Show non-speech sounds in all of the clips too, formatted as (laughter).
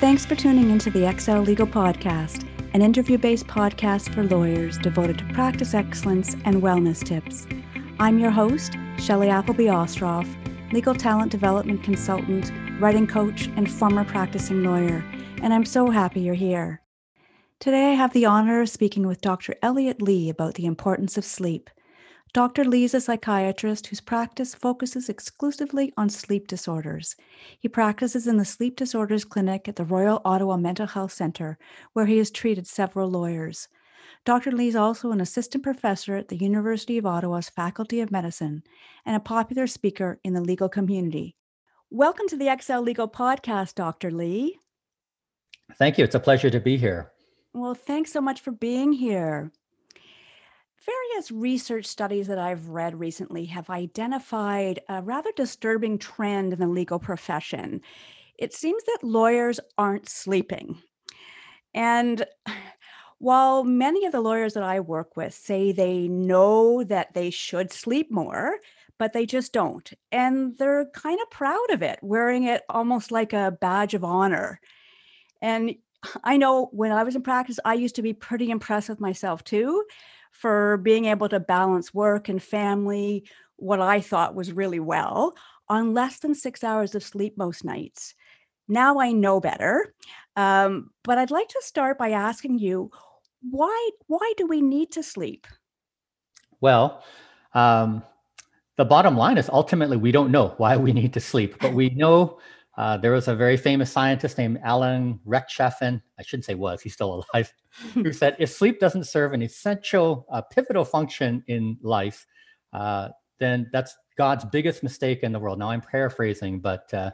Thanks for tuning into the XL Legal Podcast, an interview based podcast for lawyers devoted to practice excellence and wellness tips. I'm your host, Shelley Appleby Ostroff, legal talent development consultant, writing coach, and former practicing lawyer, and I'm so happy you're here. Today, I have the honor of speaking with Dr. Elliot Lee about the importance of sleep. Dr. Lee is a psychiatrist whose practice focuses exclusively on sleep disorders. He practices in the Sleep Disorders Clinic at the Royal Ottawa Mental Health Centre, where he has treated several lawyers. Dr. Lee is also an assistant professor at the University of Ottawa's Faculty of Medicine and a popular speaker in the legal community. Welcome to the XL Legal Podcast, Dr. Lee. Thank you. It's a pleasure to be here. Well, thanks so much for being here various research studies that I've read recently have identified a rather disturbing trend in the legal profession. It seems that lawyers aren't sleeping. And (sighs) while many of the lawyers that I work with say they know that they should sleep more, but they just don't. And they're kind of proud of it, wearing it almost like a badge of honor. And (sighs) I know when I was in practice, I used to be pretty impressed with myself too for being able to balance work and family, what I thought was really well, on less than six hours of sleep most nights. Now I know better. Um, but I'd like to start by asking you why why do we need to sleep? Well, um, the bottom line is ultimately we don't know why we need to sleep, but we (laughs) know uh, there was a very famous scientist named Alan Rechtschaffen. I shouldn't say was, he's still alive, (laughs) who said if sleep doesn't serve an essential, uh, pivotal function in life, uh, then that's God's biggest mistake in the world. Now I'm paraphrasing, but uh,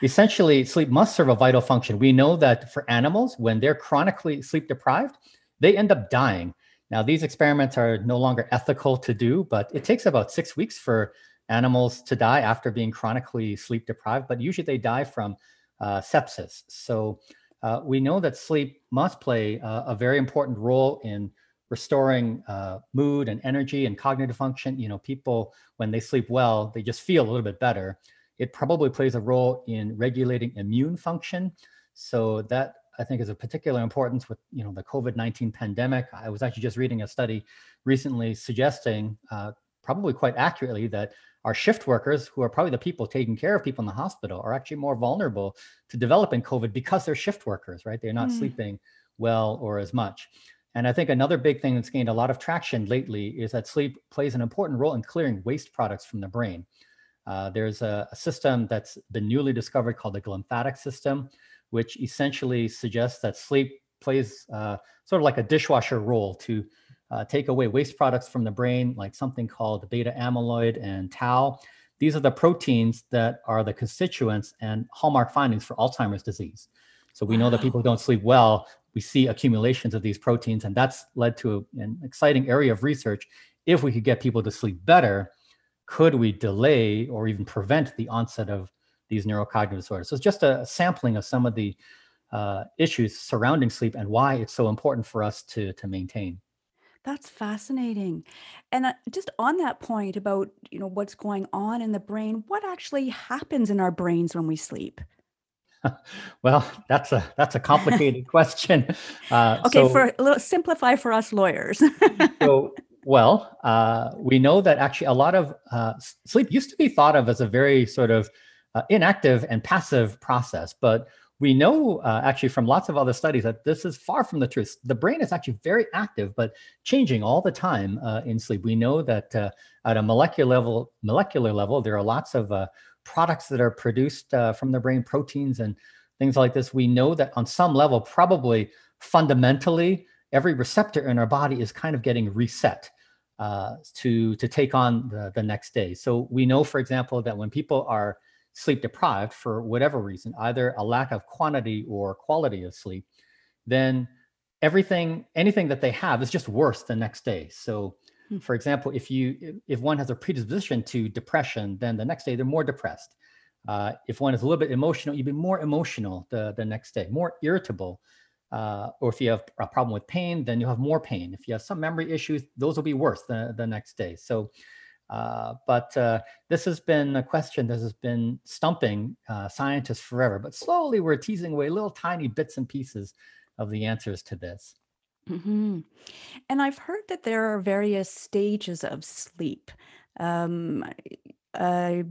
essentially, sleep must serve a vital function. We know that for animals, when they're chronically sleep deprived, they end up dying. Now, these experiments are no longer ethical to do, but it takes about six weeks for animals to die after being chronically sleep deprived, but usually they die from uh, sepsis. So uh, we know that sleep must play a, a very important role in restoring uh, mood and energy and cognitive function. You know, people, when they sleep well, they just feel a little bit better. It probably plays a role in regulating immune function. So that I think is of particular importance with you know the COVID-19 pandemic. I was actually just reading a study recently suggesting, uh, probably quite accurately, that our shift workers, who are probably the people taking care of people in the hospital, are actually more vulnerable to developing COVID because they're shift workers, right? They're not mm. sleeping well or as much. And I think another big thing that's gained a lot of traction lately is that sleep plays an important role in clearing waste products from the brain. Uh, there's a, a, system that's been newly discovered called the glymphatic system, which essentially suggests that sleep plays uh, sort of like a dishwasher role to uh, take away waste products from the brain, like something called beta amyloid and tau. These are the proteins that are the constituents and hallmark findings for Alzheimer's disease. So we know that people don't sleep well. We see accumulations of these proteins, and that's led to an exciting area of research. If we could get people to sleep better, could we delay or even prevent the onset of these neurocognitive disorders? So it's just a sampling of some of the uh, issues surrounding sleep and why it's so important for us to, to maintain. That's fascinating. And uh, just on that point about, you know, what's going on in the brain, what actually happens in our brains when we sleep? (laughs) well, that's a that's a complicated (laughs) question. Uh, okay, so, for a little simplify for us lawyers. (laughs) so, well, uh, we know that actually a lot of uh, sleep used to be thought of as a very sort of uh, inactive and passive process, but we know uh, actually from lots of other studies that this is far from the truth. The brain is actually very active, but changing all the time uh, in sleep. We know that uh, at a molecular level, molecular level, there are lots of uh, products that are produced uh, from the brain, proteins and things like this. We know that on some level, probably fundamentally, every receptor in our body is kind of getting reset. Uh, to to take on the, the next day. So we know, for example, that when people are sleep deprived for whatever reason, either a lack of quantity or quality of sleep, then everything, anything that they have is just worse the next day. So, hmm. for example, if you if one has a predisposition to depression, then the next day they're more depressed. Uh, if one is a little bit emotional, you'd be more emotional the, the next day, more irritable. Uh, or if you have a problem with pain, then you'll have more pain. If you have some memory issues, those will be worse the, the next day. So Uh, but uh, this has been a question that has been stumping uh, scientists forever. But slowly we're teasing away little tiny bits and pieces of the answers to this. hmm And I've heard that there are various stages of sleep. Um, I,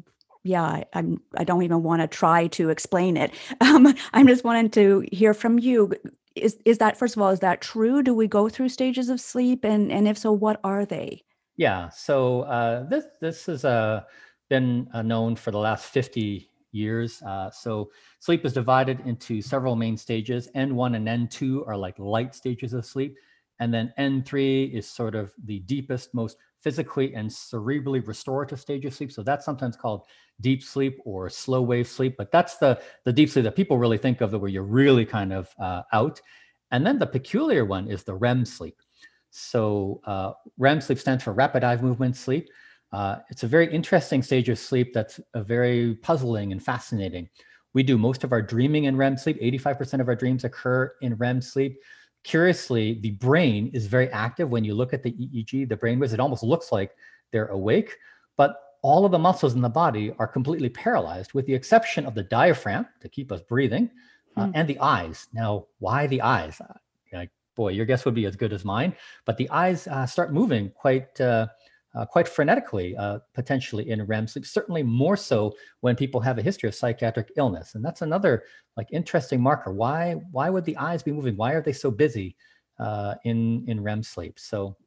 yeah, I, I'm. I don't even want to try to explain it. (laughs) Um, I'm just wanting to hear from you. Is is that first of all, is that true? Do we go through stages of sleep, and and if so, what are they? Yeah, so uh, this this has uh, been uh, known for the last 50 years. Uh, so sleep is divided into several main stages. N1 and N2 are like light stages of sleep. And then N3 is sort of the deepest, most physically and cerebrally restorative stage of sleep. So that's sometimes called deep sleep or slow wave sleep. But that's the, the deep sleep that people really think of, where you're really kind of uh, out. And then the peculiar one is the REM sleep. So uh, REM sleep stands for rapid eye movement sleep. Uh, it's a very interesting stage of sleep that's uh, very puzzling and fascinating. We do most of our dreaming in REM sleep. 85% of our dreams occur in REM sleep. Curiously, the brain is very active. When you look at the EEG, the brain waves, it almost looks like they're awake, but all of the muscles in the body are completely paralyzed, with the exception of the diaphragm to keep us breathing uh, hmm. and the eyes. Now, why the eyes? Boy, your guess would be as good as mine. But the eyes uh, start moving quite uh, uh, quite frenetically, uh, potentially in REM sleep. Certainly more so when people have a history of psychiatric illness, and that's another like interesting marker. Why why would the eyes be moving? Why are they so busy uh, in in REM sleep? So.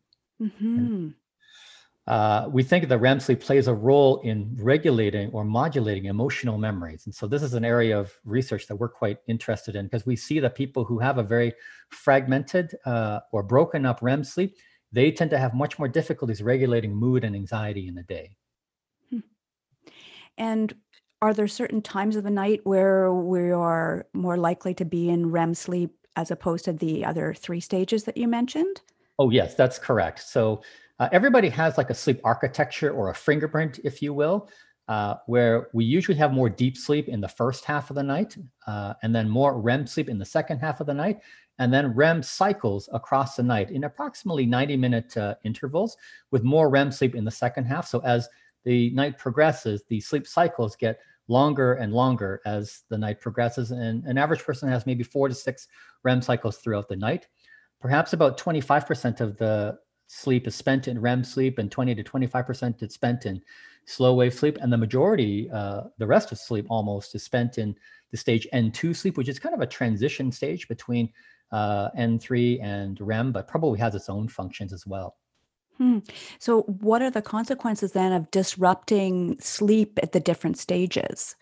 Mm-hmm. Uh, we think that REM sleep plays a role in regulating or modulating emotional memories. And so this is an area of research that we're quite interested in because we see that people who have a very fragmented uh, or broken up REM sleep, they tend to have much more difficulties regulating mood and anxiety in the day. Hmm. And are there certain times of the night where we are more likely to be in REM sleep as opposed to the other three stages that you mentioned? Oh, yes, that's correct. So uh, everybody has like a sleep architecture or a fingerprint, if you will, uh, where we usually have more deep sleep in the first half of the night, uh, and then more REM sleep in the second half of the night, and then REM cycles across the night in approximately 90 minute uh, intervals with more REM sleep in the second half. So as the night progresses, the sleep cycles get longer and longer as the night progresses. And an average person has maybe four to six REM cycles throughout the night. Perhaps about 25% of the sleep is spent in REM sleep, and 20 to 25% is spent in slow wave sleep. And the majority, uh, the rest of sleep almost, is spent in the stage N2 sleep, which is kind of a transition stage between uh, N3 and REM, but probably has its own functions as well. Hmm. So, what are the consequences then of disrupting sleep at the different stages?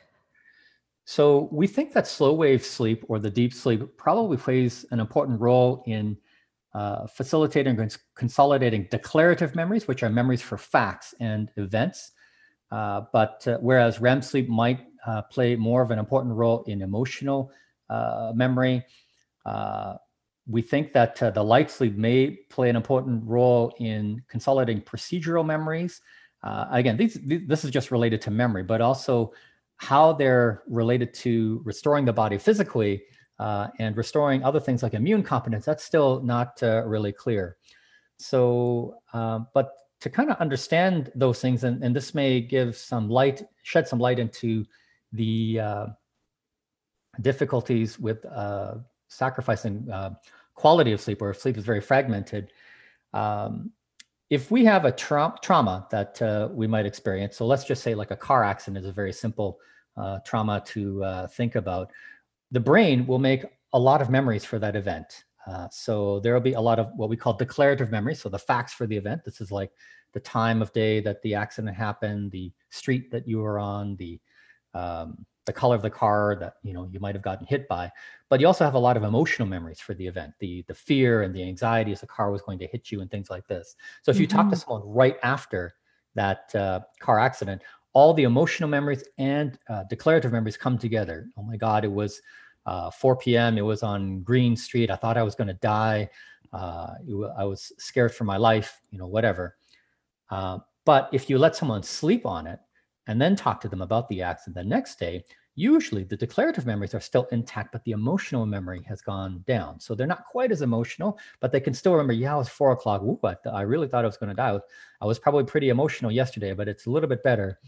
So, we think that slow wave sleep or the deep sleep probably plays an important role in uh, facilitating and consolidating declarative memories, which are memories for facts and events. Uh, but uh, whereas REM sleep might uh, play more of an important role in emotional uh, memory, we think that the light sleep may play an important role in consolidating procedural memories. again, these, these, this is just related to memory, but also how they're related to restoring the body physically uh, and restoring other things like immune competence, that's still not uh, really clear. So, uh, but to kind of understand those things, and, and this may give some light, shed some light into the uh, difficulties with uh, sacrificing uh, quality of sleep, or if sleep is very fragmented. Um, if we have a tra- trauma that we might experience, so let's just say like a car accident is a very simple trauma to think about the brain will make a lot of memories for that event. Uh, so there will be a lot of what we call declarative memory. So the facts for the event. This is like the time of day that the accident happened, the street that you were on, the um, the color of the car that you know you might have gotten hit by. But you also have a lot of emotional memories for the event, the the fear and the anxiety as the car was going to hit you and things like this. So if you mm-hmm. talk to mm-hmm. someone right after that uh, car accident, all the emotional memories and uh, declarative memories come together. Oh my God, it was uh, 4 p.m. It was on Green Street. I thought I was going to die. Uh, I was scared for my life, you know, whatever. Uh, but if you let someone sleep on it and then talk to them about the accident the next day, usually the declarative memories are still intact, but the emotional memory has gone down. So they're not quite as emotional, but they can still remember, yeah, it was four o'clock. Ooh, I, I really thought I was going to die. I was probably pretty emotional yesterday, but it's a little bit better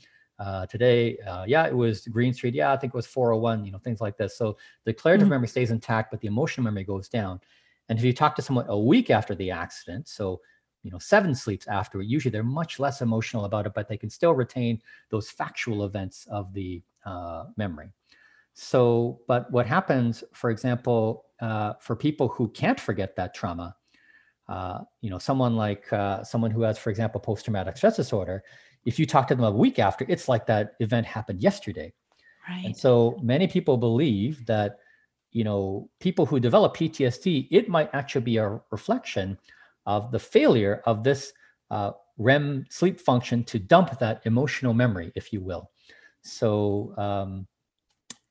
uh, today. Uh, yeah, it was Green Street. Yeah, I think it was 401, you know, things like this. So the declarative mm-hmm. memory stays intact, but the emotional memory goes down. And if you talk to someone a week after the accident, so you know seven sleeps after usually they're much less emotional about it but they can still retain those factual events of the uh, memory. So, but what happens, for example, uh, for people who can't forget that trauma, uh, you know, someone like uh, someone who has, for example, post-traumatic stress disorder, if you talk to them a week after, it's like that event happened yesterday. Right. And so many people believe that, you know, people who develop PTSD, it might actually be a reflection of the failure of this uh, REM sleep function to dump that emotional memory, if you will. So um,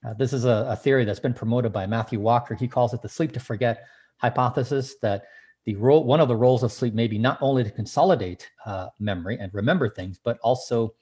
uh, this is a, a, theory that's been promoted by Matthew Walker. He calls it the sleep to forget hypothesis. That the role, one of the roles of sleep may be not only to consolidate uh, memory and remember things, but also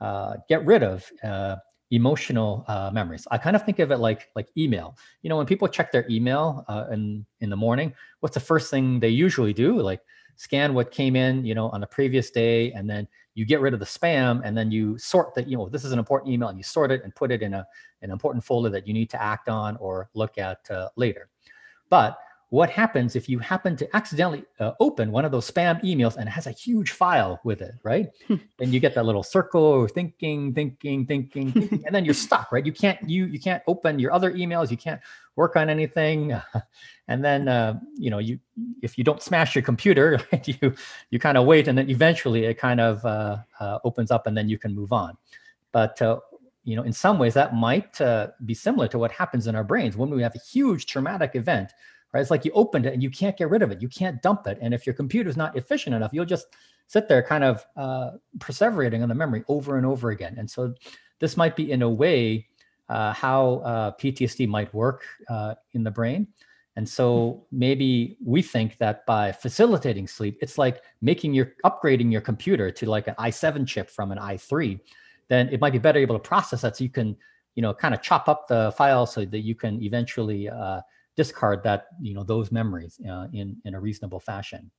uh, get rid of uh, emotional uh, memories. I kind of think of it like like email. You know, when people check their email uh, in in the morning, what's the first thing they usually do? Like scan what came in, you know, on the previous day, and then you get rid of the spam, and then you sort that. You know, this is an important email, and you sort it and put it in a an important folder that you need to act on or look at uh, later. But what happens if you happen to accidentally uh, open one of those spam emails and it has a huge file with it, right? Hmm. and you get that little circle thinking, thinking, thinking, thinking, and then you're stuck, right? You can't you you can't open your other emails, you can't work on anything, (laughs) and then uh, you know you if you don't smash your computer, (laughs) right, you you kind of wait, and then eventually it kind of uh, uh opens up, and then you can move on. But uh, you know, in some ways, that might uh, be similar to what happens in our brains when we have a huge traumatic event right? It's like you opened it and you can't get rid of it. You can't dump it. And if your computer's not efficient enough, you'll just sit there kind of uh, perseverating on the memory over and over again. And so this might be in a way uh, how uh, PTSD might work uh, in the brain. And so maybe we think that by facilitating sleep, it's like making your upgrading your computer to like an i7 chip from an i3. Then it might be better able to process that so you can, you know, kind of chop up the file so that you can eventually uh, discard that you know those memories uh, in in a reasonable fashion.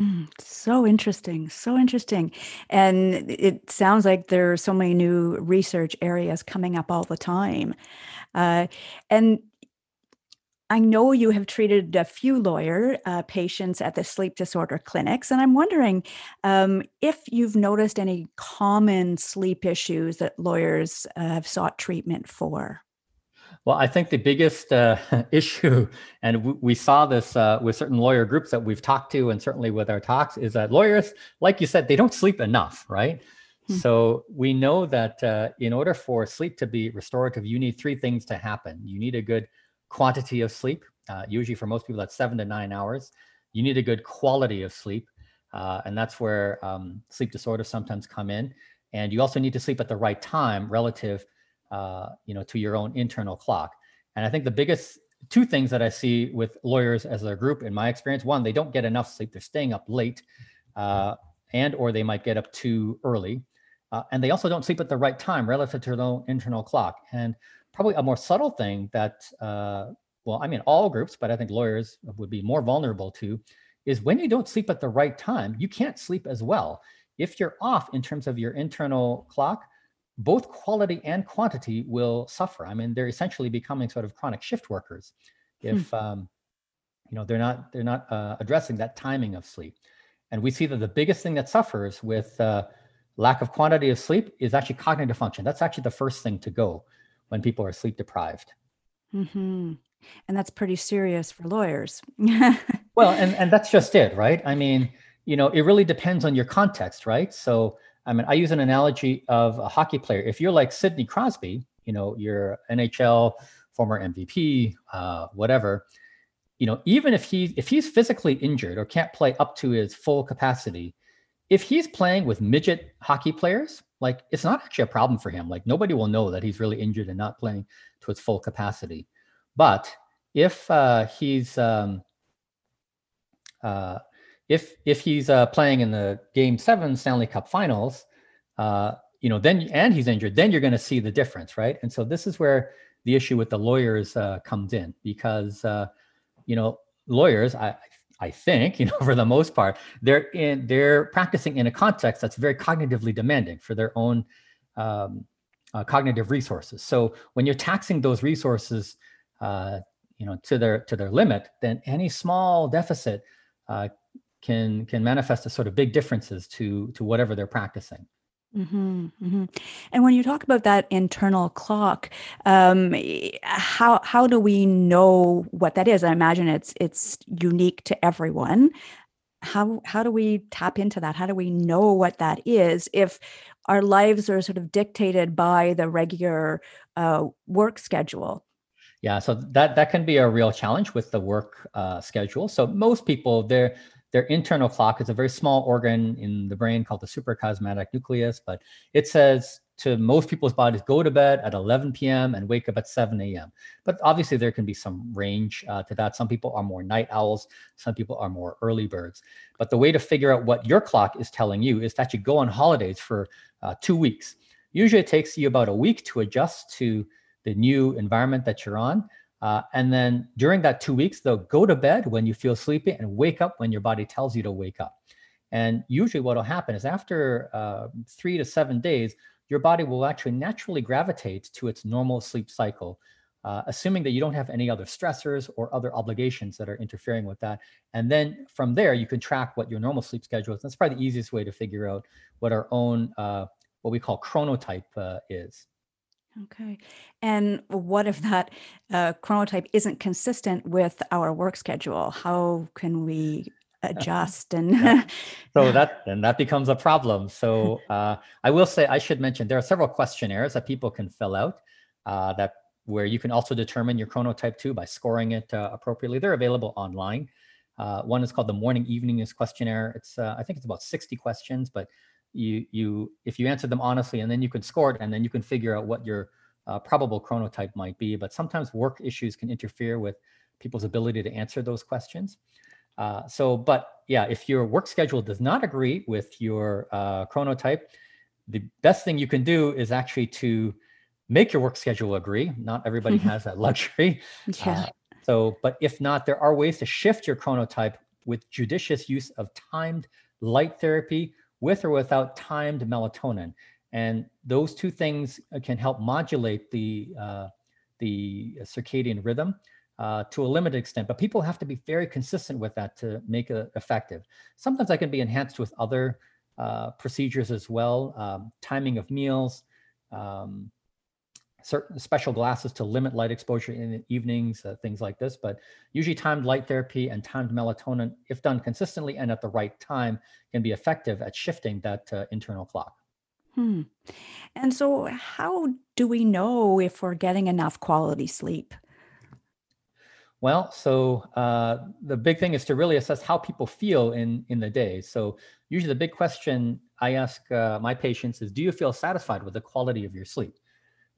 Mm, so interesting so interesting. And it sounds like there are so many new research areas coming up all the time. Uh, and I know you have treated a few lawyer uh, patients at the sleep disorder clinics, and I'm wondering um, if you've noticed any common sleep issues that lawyers uh, have sought treatment for. Well, I think the biggest uh, (laughs) issue, and w- we saw this uh, with certain lawyer groups that we've talked to, and certainly with our talks, is that lawyers, like you said, they don't sleep enough, right? Hmm. So we know that uh, in order for sleep to be restorative, you need three things to happen. You need a good quantity of sleep. Uh, usually, for most people, that's seven to nine hours. You need a good quality of sleep, uh, and that's where um, sleep disorders sometimes come in. And you also need to sleep at the right time relative uh, you know, to your own internal clock. And I think the biggest two things that I see with lawyers as a group, in my experience, one, they don't get enough sleep; they're staying up late, uh, and or they might get up too early, uh, and they also don't sleep at the right time relative to their own internal clock. And probably a more subtle thing that, uh, well, I mean, all groups, but I think lawyers would be more vulnerable to, is when you don't sleep at the right time, you can't sleep as well. If you're off in terms of your internal clock, both quality and quantity will suffer. I mean, they're essentially becoming sort of chronic shift workers if hmm. um, you know they're not they're not uh, addressing that timing of sleep. And we see that the biggest thing that suffers with uh, lack of quantity of sleep is actually cognitive function. That's actually the first thing to go when people are sleep deprived. Mm-hmm. And that's pretty serious for lawyers. (laughs) well, and and that's just it, right? I mean, you know, it really depends on your context, right? So I mean, I use an analogy of a hockey player. If you're like Sidney Crosby, you know, you're NHL, former MVP, uh, whatever, you know, even if he if he's physically injured or can't play up to his full capacity, if he's playing with midget hockey players, like it's not actually a problem for him. Like nobody will know that he's really injured and not playing to his full capacity. But if uh, he's um, uh, if if he's uh, playing in the Game Seven Stanley Cup Finals, uh, you know, then and he's injured, then you're going to see the difference, right? And so this is where the issue with the lawyers uh, comes in because uh, you know lawyers, I I think, (laughs) you know, for the most part, they're in they're practicing in a context that's very cognitively demanding for their own um, uh, cognitive resources. So when you're taxing those resources, uh, you know, to their to their limit, then any small deficit uh, can can manifest as sort of big differences to to whatever they're practicing. hmm hmm And when you talk about that internal clock, um, how how do we know what that is? I imagine it's it's unique to everyone. How how do we tap into that? How do we know what that is if our lives are sort of dictated by the regular uh, work schedule? Yeah, so that that can be a real challenge with the work uh, schedule. So most people, their their internal clock is a very small organ in the brain called the suprachiasmatic nucleus, but it says to most people's bodies, go to bed at 11 p.m. and wake up at 7 a.m. But obviously, there can be some range uh, to that. Some people are more night owls, some people are more early birds. But the way to figure out what your clock is telling you is that you go on holidays for uh, two weeks. Usually, it takes you about a week to adjust to the new environment that you're on. Uh, and then during that two weeks, though, go to bed when you feel sleepy and wake up when your body tells you to wake up. And usually, what will happen is after uh, three to seven days, your body will actually naturally gravitate to its normal sleep cycle, uh, assuming that you don't have any other stressors or other obligations that are interfering with that. And then from there, you can track what your normal sleep schedule is. That's probably the easiest way to figure out what our own, uh, what we call chronotype uh, is. Okay. And what if that uh, chronotype isn't consistent with our work schedule? How can we (laughs) adjust Yeah. and (laughs) So that then that becomes a problem. So uh, I will say I should mention there are several questionnaires that people can fill out uh, that where you can also determine your chronotype too by scoring it uh, appropriately. They're available online. Uh, one is called the morning evening eveningness questionnaire. It's uh, I think it's about 60 questions, but you you if you answer them honestly and then you can score it and then you can figure out what your uh, probable chronotype might be. But sometimes work issues can interfere with people's ability to answer those questions. Uh, so, but yeah, if your work schedule does not agree with your uh, chronotype, the best thing you can do is actually to make your work schedule agree. Not everybody (laughs) has that luxury. yeah. Uh, so, but if not, there are ways to shift your chronotype with judicious use of timed light therapy with or without timed melatonin. And those two things uh, can help modulate the, uh, the circadian rhythm uh, to a limited extent, but people have to be very consistent with that to make it effective. Sometimes that can be enhanced with other uh, procedures as well, um, timing of meals, um, certain special glasses to limit light exposure in the evenings, uh, things like this. But usually timed light therapy and timed melatonin, if done consistently and at the right time, can be effective at shifting that uh, internal clock. Hmm. And so, how do we know if we're getting enough quality sleep? Well, so uh, the big thing is to really assess how people feel in in the day. So usually the big question I ask uh, my patients is, do you feel satisfied with the quality of your sleep?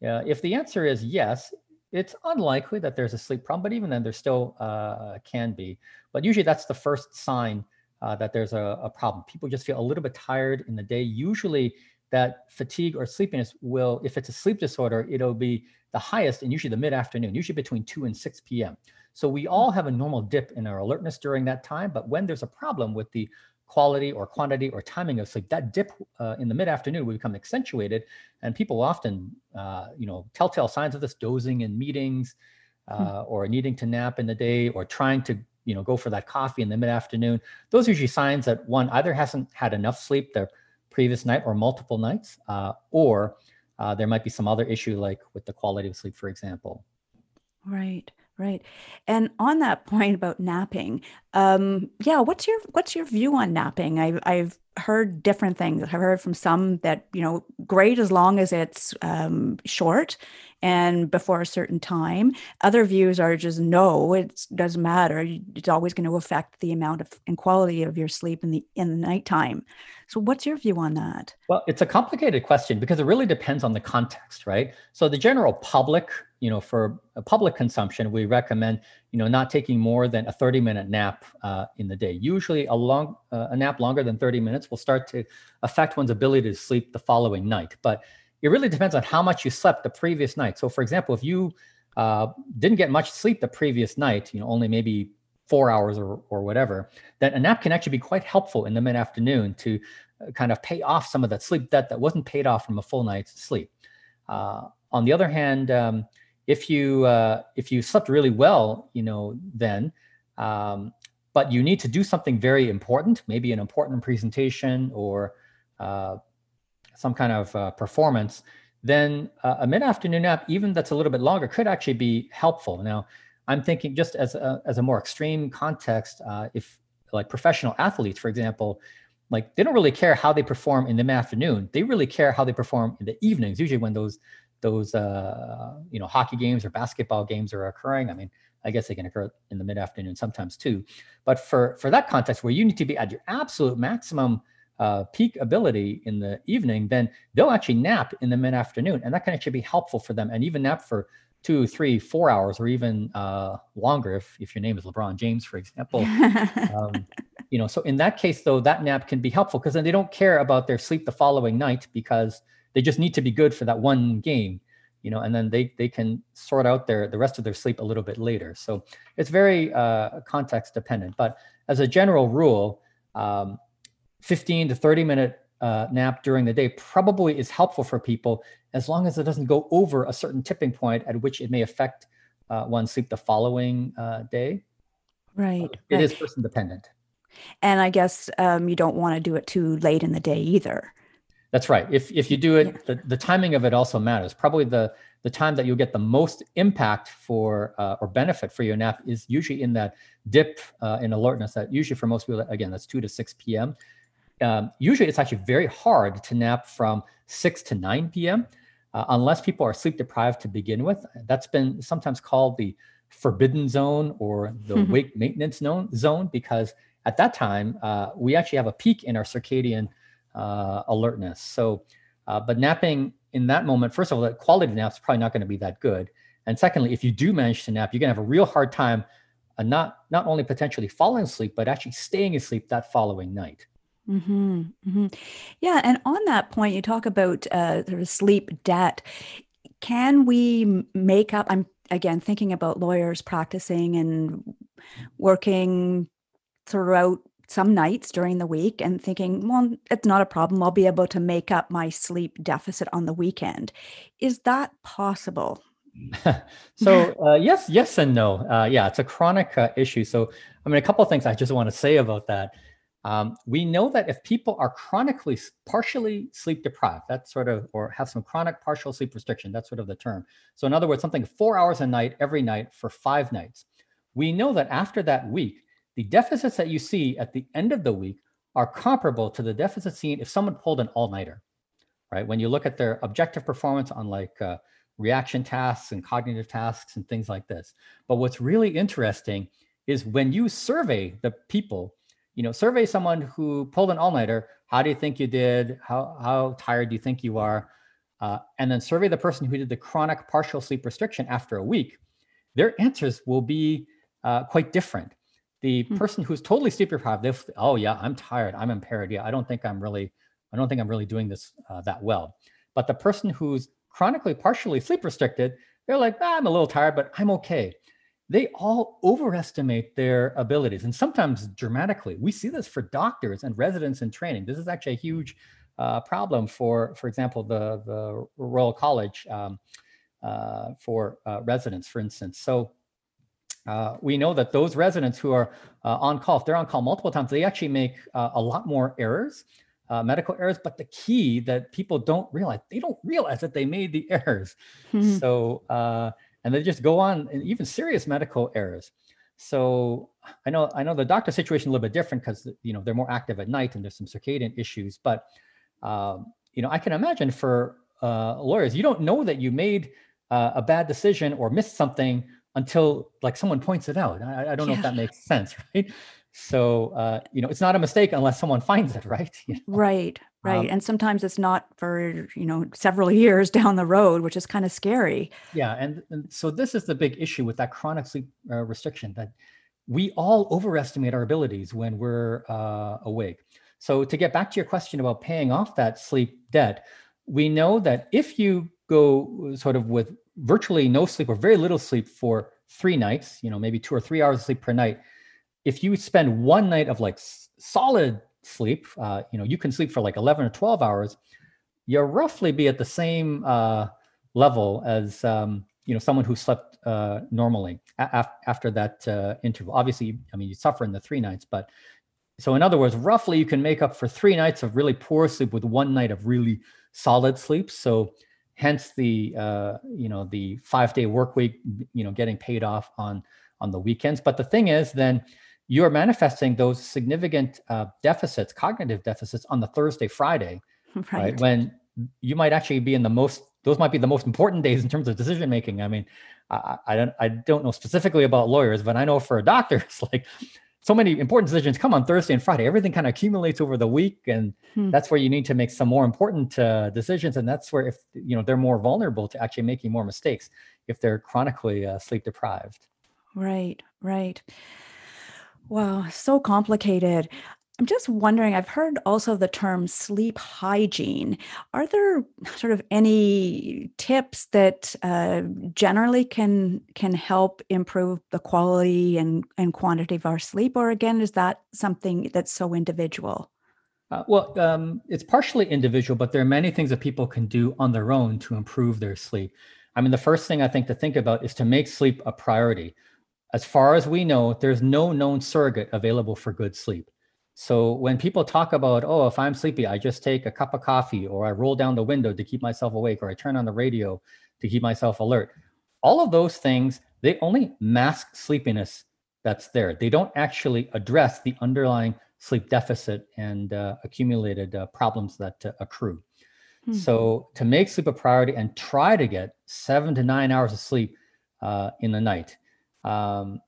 Uh, if the answer is yes, it's unlikely that there's a sleep problem, but even then there still uh, can be. But usually that's the first sign uh, that there's a, a problem. People just feel a little bit tired in the day. Usually that fatigue or sleepiness will, if it's a sleep disorder, it'll be the highest and usually the mid afternoon, usually between 2 and 6 p.m. So we all have a normal dip in our alertness during that time. But when there's a problem with the quality or quantity or timing of sleep, that dip uh, in the mid afternoon will become accentuated. And people often, uh, you know, telltale signs of this dozing in meetings Hmm. uh, or needing to nap in the day or trying to, you know, go for that coffee in the mid afternoon. Those are usually signs that one either hasn't had enough sleep the previous night or multiple nights, uh, or uh, there might be some other issue like with the quality of sleep, for example. Right, right. And on that (laughs) point about napping, um, yeah, what's your what's your view on napping? I've I've heard different things. I've heard from some that, you know, great as long as it's um, short and before a certain time. Other views are just no, it doesn't matter. It's always going to affect the amount of and quality of your sleep in the in the nighttime. So what's your view on that? Well, it's a complicated question because it really depends on the context, right? So the general public you know, for public consumption, we recommend, you know, not taking more than a 30 minute nap uh, in the day. Usually a long, uh, a nap longer than 30 minutes will start to affect one's ability to sleep the following night. But it really depends on how much you slept the previous night. So for example, if you uh, didn't get much sleep the previous night, you know, only maybe four hours or, or whatever, then a nap can actually be quite helpful in the mid afternoon to uh, kind of pay off some of that sleep debt that wasn't paid off from a full night's sleep. Uh, on the other hand, um, if you uh, if you slept really well, you know, then, um, but you need to do something very important, maybe an important presentation or uh, some kind of uh, performance, then uh, a mid-afternoon nap, even that's a little bit longer, could actually be helpful. Now, I'm thinking just as a, as a more extreme context, uh, if like professional athletes, for example, like they don't really care how they perform in the afternoon. They really care how they perform in the evenings. Usually, when those those uh, you know hockey games or basketball games are occurring. I mean, I guess they can occur in the mid afternoon sometimes too. But for for that context where you need to be at your absolute maximum uh, peak ability in the evening, then they'll actually nap in the mid afternoon, and that can actually be helpful for them, and even nap for two, three, four hours, or even uh, longer if if your name is LeBron James, for example. (laughs) um, you know, so in that case, though, that nap can be helpful because then they don't care about their sleep the following night because they just need to be good for that one game you know and then they they can sort out their the rest of their sleep a little bit later. So it's very uh, context dependent. But as a general rule um, 15 to 30 minute uh, nap during the day probably is helpful for people as long as it doesn't go over a certain tipping point at which it may affect uh, one's sleep the following uh, day. Right It right. is person dependent. And i guess um, you don't want to do it too late in the day either that's right. If if you do it, yeah. the, the timing of it also matters. Probably the the time that you'll get the most impact for uh, or benefit for your nap is usually in that dip uh, in alertness. That usually for most people, again, that's two to six p.m. Um, usually, it's actually very hard to nap from six to nine p.m. Uh, unless people are sleep deprived to begin with. That's been sometimes called the forbidden zone or the mm-hmm. wake maintenance zone because at that time uh, we actually have a peak in our circadian uh, alertness. So, uh, but napping in that moment, first of all, the quality of nap is probably not going to be that good. And secondly, if you do manage to nap, you're going to have a real hard time uh, not not only potentially falling asleep, but actually staying asleep that following night. Mm-hmm, mm-hmm. Yeah, and on that point, you talk about uh, sort of sleep debt. Can we make up? I'm again thinking about lawyers practicing and working throughout some nights during the week and thinking, well, it's not a problem. I'll be able to make up my sleep deficit on the weekend. Is that possible? (laughs) so uh, yes, yes, and no. Uh, yeah, it's a chronic uh, issue. So I mean, a couple things I just want to say about that. Um, we know that if people are chronically partially sleep deprived, that's sort of, or have some chronic partial sleep restriction, that's sort of the term. So in other words, something four hours a night every night for five nights. We know that after that week, the deficits that you see at the end of the week are comparable to the deficit seen if someone pulled an all-nighter, right? When you look at their objective performance on like uh, reaction tasks and cognitive tasks and things like this. But what's really interesting is when you survey the people, you know, survey someone who pulled an all-nighter, how do you think you did? How, how tired do you think you are? Uh, and then survey the person who did the chronic partial sleep restriction after a week, their answers will be uh, quite different. The hmm. person who's totally sleep deprived, they oh yeah, I'm tired, I'm impaired. Yeah, I don't think I'm really, I don't think I'm really doing this uh, that well. But the person who's chronically partially sleep restricted, they're like, ah, I'm a little tired, but I'm okay. They all overestimate their abilities, and sometimes dramatically. We see this for doctors and residents in training. This is actually a huge uh, problem for, for example, the the Royal College um, uh, for uh, residents, for instance. So uh, we know that those residents who are uh, on call, if they're on call multiple times, they actually make uh, a lot more errors, uh, medical errors. But the key that people don't realize, they don't realize that they made the (laughs) errors. Mm-hmm. So, uh, and they just go on, and even serious medical errors. So I know I know the doctor situation a little bit different because you know they're more active at night and there's some circadian issues. But um, you know I can imagine for lawyers, you don't know that you made a bad decision or missed something until like someone points it out. I, I don't yeah. know if that makes sense, (laughs) right? So uh, you know, it's not a mistake unless someone finds it, (laughs) right? You know? Right, right. Um, and sometimes it's not for, you know, several (laughs) years down the road, which is kind of scary. Yeah, and, and so this is the big issue with that chronic sleep uh, restriction that we all overestimate our abilities when we're uh, awake. So to get back to your question about paying off that sleep debt, we know that if you go sort of with virtually no sleep or very little sleep for three nights, you know, maybe two or three hours of sleep per night, if you spend one night of like solid sleep, uh, you know, you can sleep for like 11 or 12 hours, you'll roughly be at the same uh, level as, um, you know, someone who slept uh, normally a- after that uh, interval. Obviously, I mean, you suffer in the three nights, but so in other words, roughly you can make up for three nights of really poor sleep with one night of really solid sleep. So hence the uh, you know the five day work week, you know, getting paid off on on the weekends. But the thing is, then you're manifesting those significant uh, deficits, cognitive deficits on the Thursday, Friday, (laughs) right. right? When you might actually be in the most, those might be the most important days in terms of decision making. I mean, I, I don't, I don't know specifically about lawyers, but I know for a doctor, (laughs) it's like so many important decisions come on Thursday and Friday. Everything kind of accumulates over the week, and hmm. that's where you need to make some more important uh, decisions. And that's where, if you know, they're more vulnerable to actually making more mistakes if they're chronically uh, sleep deprived. Right, right. Wow, so complicated. I'm just wondering, I've heard also the term sleep hygiene. Are there sort of any tips that uh, generally can can help improve the quality and, and quantity of our sleep? Or again, is that something that's so individual? Uh, well, um, it's partially individual, but there are many things that people can do on their own to improve their sleep. I mean, the first thing I think to think about is to make sleep a priority as far as we know, there's no known surrogate available for good sleep. So when people talk about, oh, if I'm sleepy, I just take a cup of coffee or I roll down the window to keep myself awake or I turn on the radio to keep myself alert. All of those things, they only mask sleepiness that's there. They don't actually address the underlying sleep deficit and uh, accumulated uh, problems that uh, accrue. Hmm. So to make sleep a priority and try to get seven to nine hours of sleep uh, in the night um,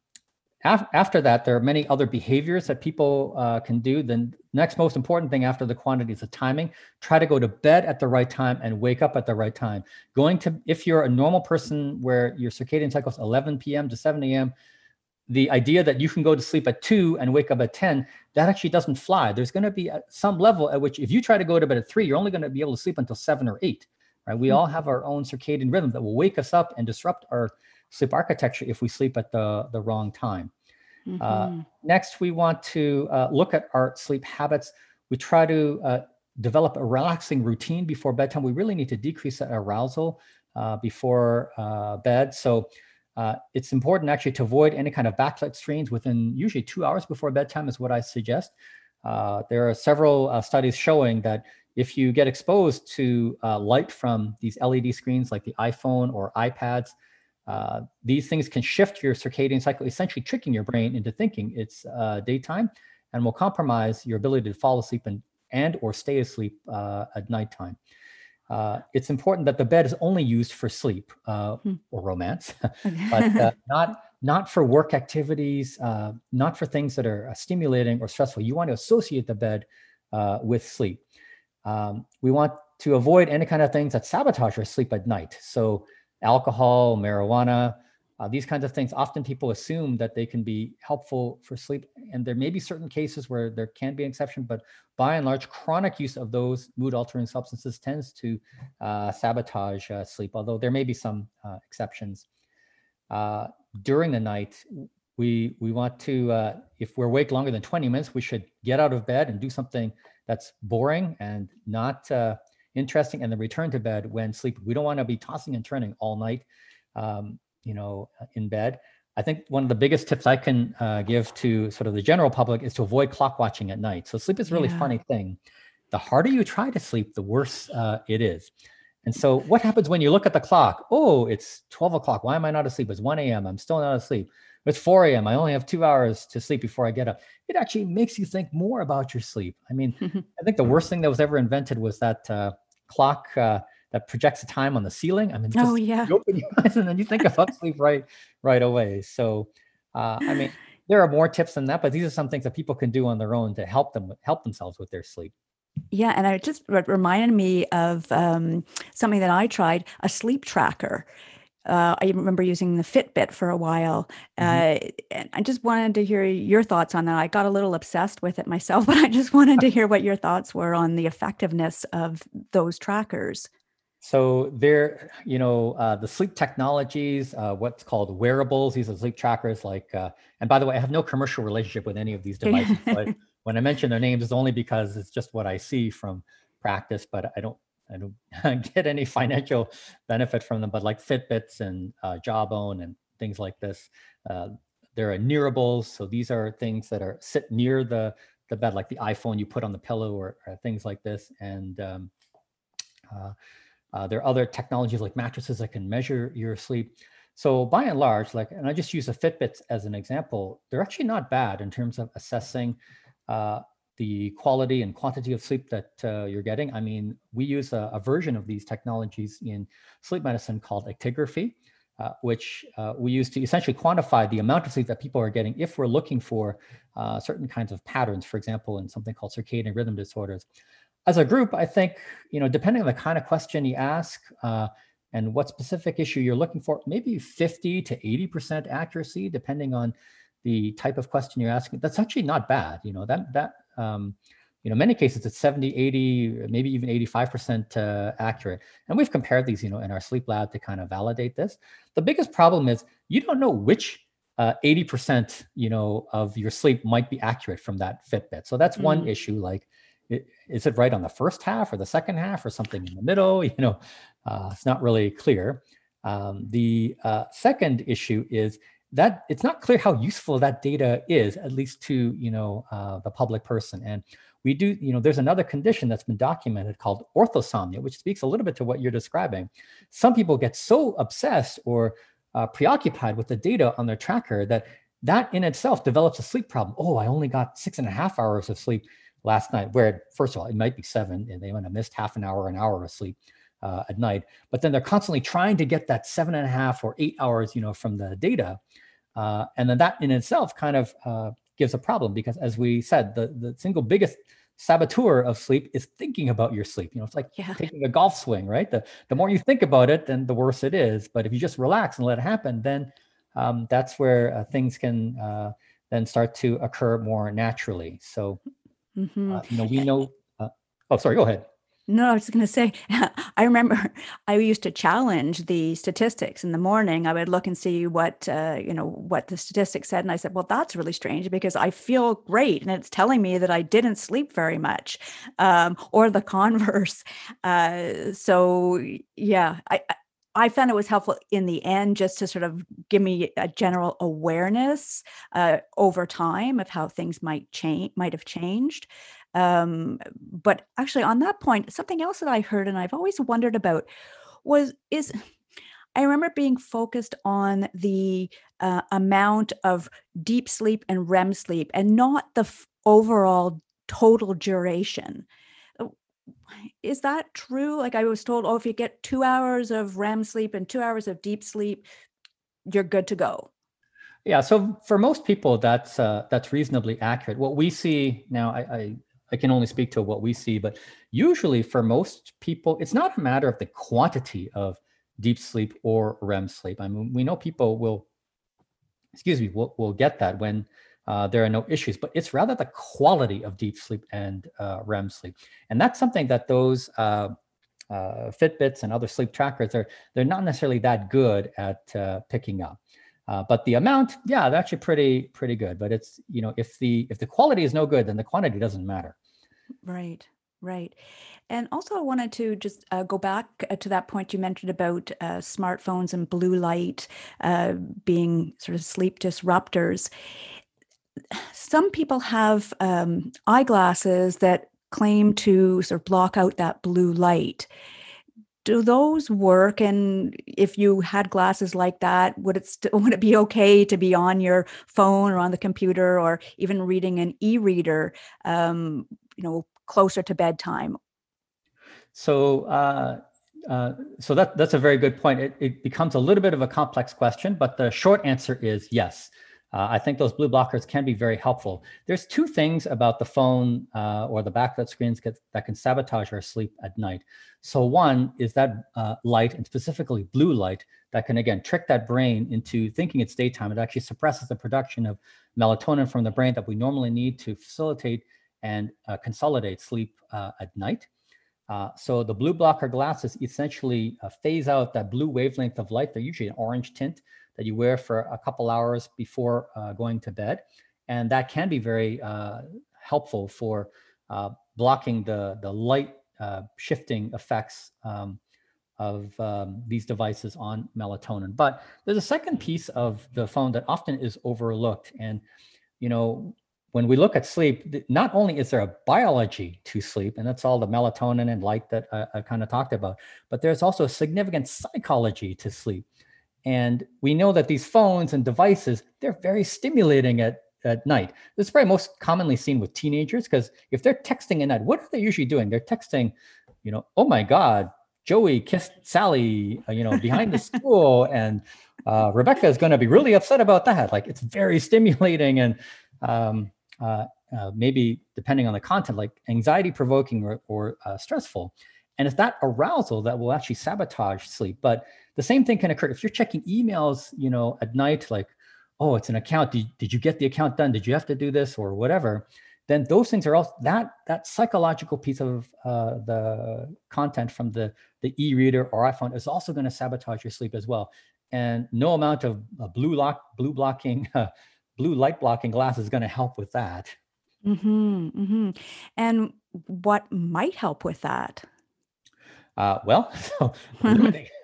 af- after that, there are many other behaviors that people uh, can do. The next most important thing after the quantity is the timing. Try to go to bed at the right time and wake up at the right time. Going to, if you're a normal person where your circadian cycle is 11 p.m. to 7 a.m., the idea that you can go to sleep at 2 and wake up at 10 that actually doesn't fly there's going to be some level at which if you try to go to bed at 3 you're only going to be able to sleep until 7 or 8 right we mm-hmm. all have our own circadian rhythm that will wake us up and disrupt our sleep architecture if we sleep at the, the wrong time. Uh, mm-hmm. Uh, next, we want to uh, look at our sleep habits. We try to uh, develop a relaxing routine before bedtime. We really need to decrease that arousal uh, before uh, bed. So it's important actually to avoid any kind of backlight screens within usually two hours before bedtime is what I suggest. there are several studies showing that if you get exposed to light from these LED screens like the iPhone or iPads, uh, these things can shift your circadian cycle, essentially tricking your brain into thinking it's uh, daytime and will compromise your ability to fall asleep and, and or stay asleep uh, at nighttime. Uh, it's important that the bed is only used for sleep uh, hmm. or romance, (laughs) but uh, (laughs) not not for work activities, not for things that are stimulating or stressful. You want to associate the bed with sleep. Um, we want to avoid any kind of things that sabotage your sleep at night. So alcohol, marijuana, uh, these kinds of things. Often people assume that they can be helpful for sleep, and there may be certain cases where there can be an exception, but by and large, chronic use of those mood altering substances tends to uh, sabotage uh, sleep, although there may be some uh, exceptions. Uh, during the night, we, we want to, uh, if we're awake longer than 20 minutes, we should get out of bed and do something that's boring and not interesting and then return to bed when sleep. We don't want to be tossing and turning all night, um, you know, in bed. I think one of the biggest tips I can uh, give to sort of the general public is to avoid clock watching at night. So sleep is a really yeah. funny thing. The harder you try to sleep, the worse uh, it is. And so what happens when you look at the clock? Oh, it's 12 o'clock. Why am I not asleep? It's 1 a.m. I'm still not asleep. It's 4 a.m. I only have two hours to sleep before I get up. It actually makes you think more about your sleep. I mean, (laughs) I think the worst thing that was ever invented was that uh, clock uh, that projects the time on the ceiling. I mean, just oh yeah, (laughs) you open your eyes and then you think of sleep right right away. So, uh, I mean, there are more tips than that, but these are some things that people can do on their own to help them help themselves with their sleep. Yeah, and it just reminded me of um, something that I tried a sleep tracker. Uh, I remember using the Fitbit for a while. Mm-hmm. Uh, and I just wanted to hear your thoughts on that. I got a little obsessed with it myself, (laughs) but I just wanted to hear what your thoughts were on the effectiveness of those trackers. So there, you know, uh, the sleep technologies, uh, what's called wearables. These are sleep trackers. Like, uh, and by the way, I have no commercial relationship with any of these (laughs) devices. but when I mention their names, it's only because it's just what I see from practice. But I don't, I don't (laughs) get any financial benefit from them. But like Fitbits and uh, Jawbone and things like this, uh, there are nearables. So these are things that are sit near the the bed, like the iPhone you put on the pillow or, or things like this, and um, uh, uh, there are other technologies like mattresses that can measure your sleep. So by and large, like, and I just use the Fitbits as an example, they're actually not bad in terms of assessing uh, the quality and quantity of sleep that uh, you're getting. I mean, we use a, a, version of these technologies in sleep medicine called actigraphy, uh, which uh, we use to essentially quantify the amount of sleep that people are getting if we're looking for uh, certain kinds of patterns, for example, in something called circadian rhythm disorders as a group, I think, you know, depending on the kind of question you ask uh, and what specific issue you're looking for, maybe 50 to 80% accuracy, depending on the type of question you're asking. That's actually not bad. You know, that, that, um, you know, many cases it's 70, 80, maybe even 85% uh, accurate. And we've compared these, you know, in our sleep lab to kind of validate this. The biggest problem is you don't know which uh, 80% you know of your sleep might be accurate from that fitbit so that's mm. one issue like is it right on the first half or the second half or something in the middle? (laughs) You know, uh, it's not really clear. Um, the uh, second issue is that it's not clear how useful that data is, at least to you know uh, the public person. And we do, you know, there's another condition that's been documented called orthosomnia, which speaks a little bit to what you're describing. Some people get so obsessed or uh, preoccupied with the data on their tracker that that in itself develops a sleep problem. Oh, I only got six and a half hours of sleep last night, where first of all, it might be seven and they might have missed half an hour, an hour of sleep uh, at night, but then they're constantly trying to get that seven and a half or eight hours, you know, from the data. Uh, and then that in itself kind of uh, gives a problem because as we said, the, the single biggest saboteur of sleep is thinking about your sleep. You know, it's like yeah. taking a golf swing, right? The, the more you think about it, then the worse it is. But if you just relax and let it happen, then um, that's where uh, things can uh, then start to occur more naturally. So Mm-hmm. Uh, you know, we know. Uh, oh, sorry. Go ahead. No, I was going to say, (laughs) I remember (laughs) I used to challenge the statistics in the morning. I would look and see what, uh, you know, what the statistics said. And I said, well, that's really strange because I feel great. And it's telling me that I didn't sleep very much um, or the (laughs) converse. Uh, so yeah, I, I found it was helpful in the end just to sort of give me a general awareness uh, over time of how things might change, might have changed. Um, but actually, on that point, something else that I heard and I've always wondered about was is I remember being focused on the uh, amount of deep sleep and REM sleep, and not the f- overall total duration is that true? Like I was told, oh, if you get two hours of REM sleep and two hours of deep sleep, you're good to go. Yeah. So for most people, that's uh, that's reasonably accurate. What we see now, I, I I can only speak to what we see, but usually for most people, it's not a matter of the quantity of deep sleep or REM sleep. I mean, we know people will, excuse me, will, will get that when uh, there are no issues, but it's rather the quality of deep sleep and uh, REM sleep. And that's something that those uh, uh Fitbits and other sleep trackers are, they're not necessarily that good at uh, picking up. Uh, but the amount, yeah, they're actually pretty, pretty good. But it's, you know, if the, if the quality is no good, then the quantity doesn't matter. Right, right. And also, I wanted to just uh, go back to that point you mentioned about uh, smartphones and blue light uh, being sort of sleep disruptors some people have um, eyeglasses that claim to sort of block out that blue light. Do those work? And if you had glasses like that, would it st- (laughs) would it be okay to be on your phone or on the computer or even reading an e-reader, um, you know, closer to bedtime? So. Uh... Uh, so that that's a very good point. It, it becomes a little bit of a complex question, but the short answer is yes. uh, I think those blue blockers can be very helpful. There's two things about the phone uh, or the backlit screens get, that can sabotage our sleep at night. So one is that uh, light, and specifically blue light, that can again trick that brain into thinking it's daytime. It actually suppresses the production of melatonin from the brain that we normally need to facilitate and uh, consolidate sleep uh, at night. Uh, so the blue blocker glasses essentially phase out that blue wavelength of light. They're usually an orange tint that you wear for a couple hours before uh, going to bed. And that can be very uh, helpful for uh, blocking the, the light uh, shifting effects um, of um, these devices on melatonin. But there's a second piece of the phone that often is overlooked. And, you know, when we look at sleep, not only is there a biology to sleep, and that's all the melatonin and light that I, I kind of talked about, but there's also a significant psychology to sleep. And we know that these phones and devices, they're very stimulating at, at night. This is probably most commonly seen with teenagers because if they're texting at night, what are they usually doing? They're texting, you know, oh my God, Joey kissed Sally, uh, you know, behind the school, and uh, Rebecca is going to be really upset about that. Like it's very stimulating and um, uh, uh, maybe depending on the content, like anxiety provoking or, or uh, stressful. And it's that arousal that will actually sabotage sleep. But the same thing can occur if you're checking emails, you know, at night, like, oh, it's an account. Did, did you get the account done? Did you have to do this or whatever? Then those things are all that that psychological piece of uh, the content from the the e-reader or iPhone is also going to sabotage your sleep as well. And no amount of uh, blue lock blue blocking (laughs) blue light blocking glass is going to help with that. Mm-hmm, mm-hmm. And what might help with that? Uh, well, (laughs) so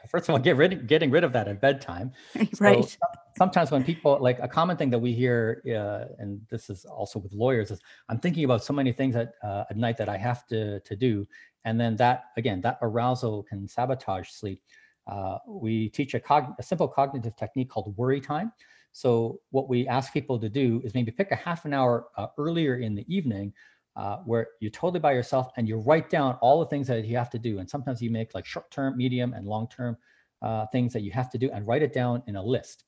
first of all, get rid getting rid of that at bedtime. (laughs) right. So sometimes when people like a common thing that we hear, uh, and this is also with lawyers, is I'm thinking about so many things at uh, at night that I have to to do, and then that again, that arousal can sabotage sleep. Uh, we teach a, cog- a simple cognitive technique called worry time. So what we ask people to do is maybe pick a half an hour uh, earlier in the evening uh, where you're totally by yourself and you write down all the things that you have to do. And sometimes you make like short term, medium, and long term uh, things that you have to do and write it down in a list.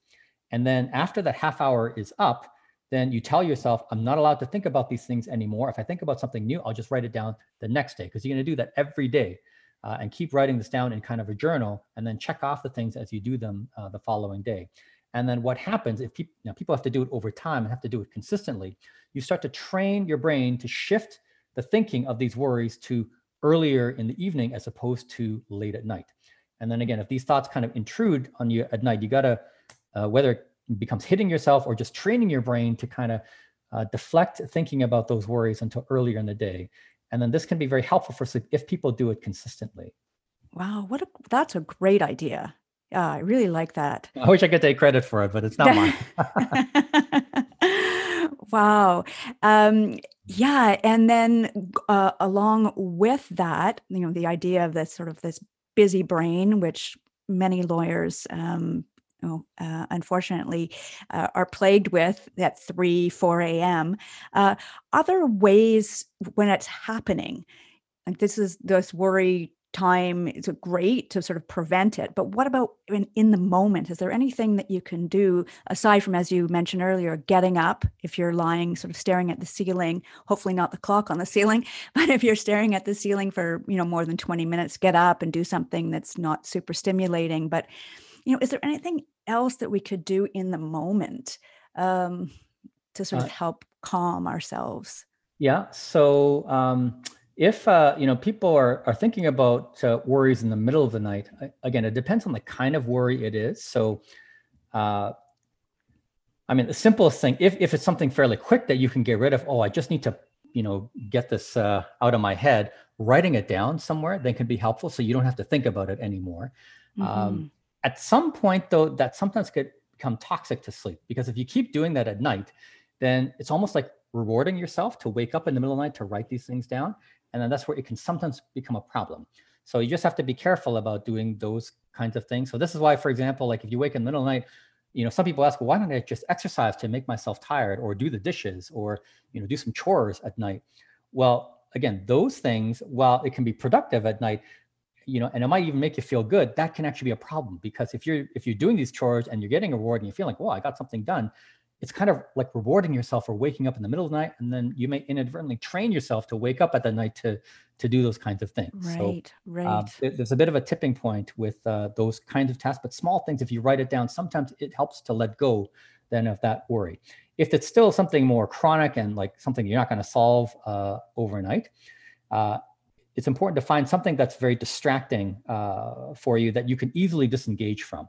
And then after that half hour is up, then you tell yourself, I'm not allowed to think about these things anymore. If I think about something new, I'll just write it down the next day because you're going to do that every day. Uh, and keep writing this down in kind of a journal and then check off the things as you do them uh, the following day. And then what happens if people, you know, people have to do it over time and have to do it consistently, you start to train your brain to shift the thinking of these worries to earlier in the evening as opposed to late at night. And then again, if these thoughts kind of intrude on you at night, you gotta, uh, whether it becomes hitting yourself or just training your brain to kind of uh, deflect thinking about those worries until earlier in the day. And then this can be very helpful for sleep if people do it consistently. Wow, what a that's a great idea. Yeah, I really like that. I wish I could take credit for it, but it's not mine. (laughs) wow. Um, yeah, and then uh, along with that, you know, the idea of this sort of this busy brain, which many lawyers um, know, uh, unfortunately uh, are plagued with at 3 4 a.m uh, other ways when it's happening like this is this worry time is great to sort of prevent it? But what about in, in the moment? Is there anything that you can do aside from as you mentioned earlier getting up? If you're lying sort of staring at the ceiling hopefully not the clock on the ceiling (laughs) but if you're staring at the ceiling for you know more than 20 minutes get up and do something that's not super stimulating. But you know is there anything else that we could do in the moment um, to sort of uh, help calm ourselves? Yeah so um if uh, you know people are are thinking about uh, worries in the middle of the night, again, it depends on the kind of worry it is. So, uh, I mean, the simplest thing, if if it's something fairly quick that you can get rid of, oh, I just need to you know get this uh, out of my head, writing it down somewhere then can be helpful, so you don't have to think about it anymore. Um, mm-hmm. Um, at some point, though, that sometimes could become toxic to sleep because if you keep doing that at night, then it's almost like rewarding yourself to wake up in the middle of the night to write these things down and then that's where it can sometimes become a problem. So you just have to be careful about doing those kinds of things. So this is why, for example, like if you wake in the middle of the night, you know, some people ask, well, why don't I just exercise to make myself tired or do the dishes or, you know, do some chores at night? Well, again, those things, while it can be productive at night, you know, and it might even make you feel good, that can actually be a problem because if you're if you're doing these chores and you're getting a reward and you feel like, well, I got something done, it's kind of like rewarding yourself for waking up in the middle of the night, and then you may inadvertently train yourself to wake up at the night to to do those kinds of things. Right, so, right. Um, there's a bit of a tipping point with uh, those kinds of tasks, but small things. If you write it down, sometimes it helps to let go then of that worry. If it's still something more chronic and like something you're not going to solve uh, overnight, uh, it's important to find something that's very distracting uh, for you that you can easily disengage from.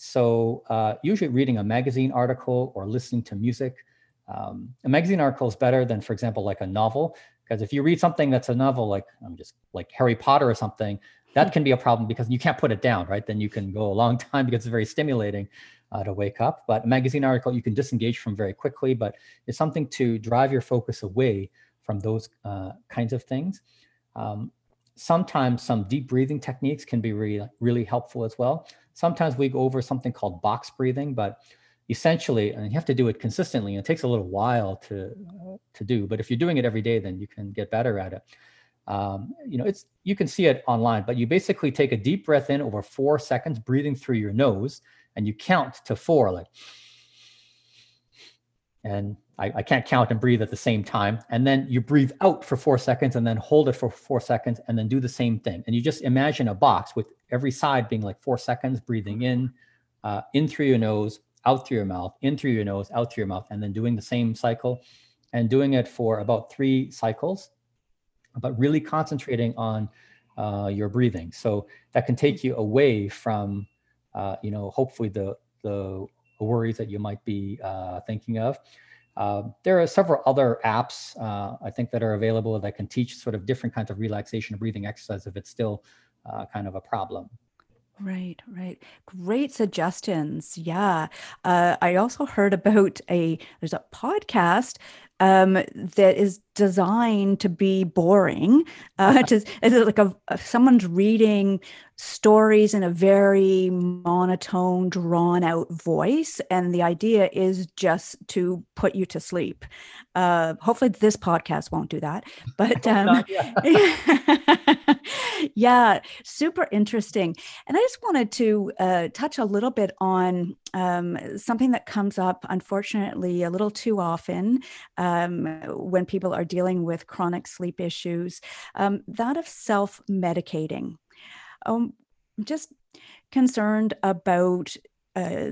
So uh, usually reading a magazine article or listening to music. Um, a magazine article is better than, for example, like a novel, because if you read something that's a novel, like I'm just like Harry Potter or something, that can be a problem because you can't put it down, right? Then you can go a long (laughs) time because it's very stimulating uh, to wake up. But a magazine article you can disengage from very quickly, but it's something to drive your focus away from those uh, kinds of things. Um, sometimes some deep breathing techniques can be really, really helpful as well. Sometimes we go over something called box breathing, but essentially, and you have to do it consistently. It takes a little while to uh, to do, but if you're doing it every day, then you can get better at it. Um, you know, it's you can see it online, but you basically take a deep breath in over four seconds, breathing through your nose, and you count to four, like, and I, I, can't count and breathe at the same time. And then you breathe out for four seconds and then hold it for four seconds and then do the same thing. And you just imagine a box with every side being like four seconds, breathing in, uh, in through your nose, out through your mouth, in through your nose, out through your mouth, and then doing the same cycle and doing it for about three cycles, but really concentrating on uh, your breathing. So that can take you away from, uh, you know, hopefully the, the worries that you might be uh, thinking of. Uh, there are several other apps uh, I think that are available that can teach sort of different kinds of relaxation and breathing exercise if it's still uh, kind of a problem. Right, right. Great suggestions. Yeah. Uh, I also heard about a there's a podcast um, that is designed to be boring. Uh, it's like a, a, someone's reading stories in a very monotone, drawn out voice, and the idea is just to put you to sleep. Uh, hopefully, this podcast won't do that, (laughs) but um, (laughs) yeah, super interesting. And I just wanted to uh, touch a little bit on um, something that comes up, unfortunately, a little too often um, when people are dealing with chronic sleep issues um, that of self medicating. Um, just concerned about uh,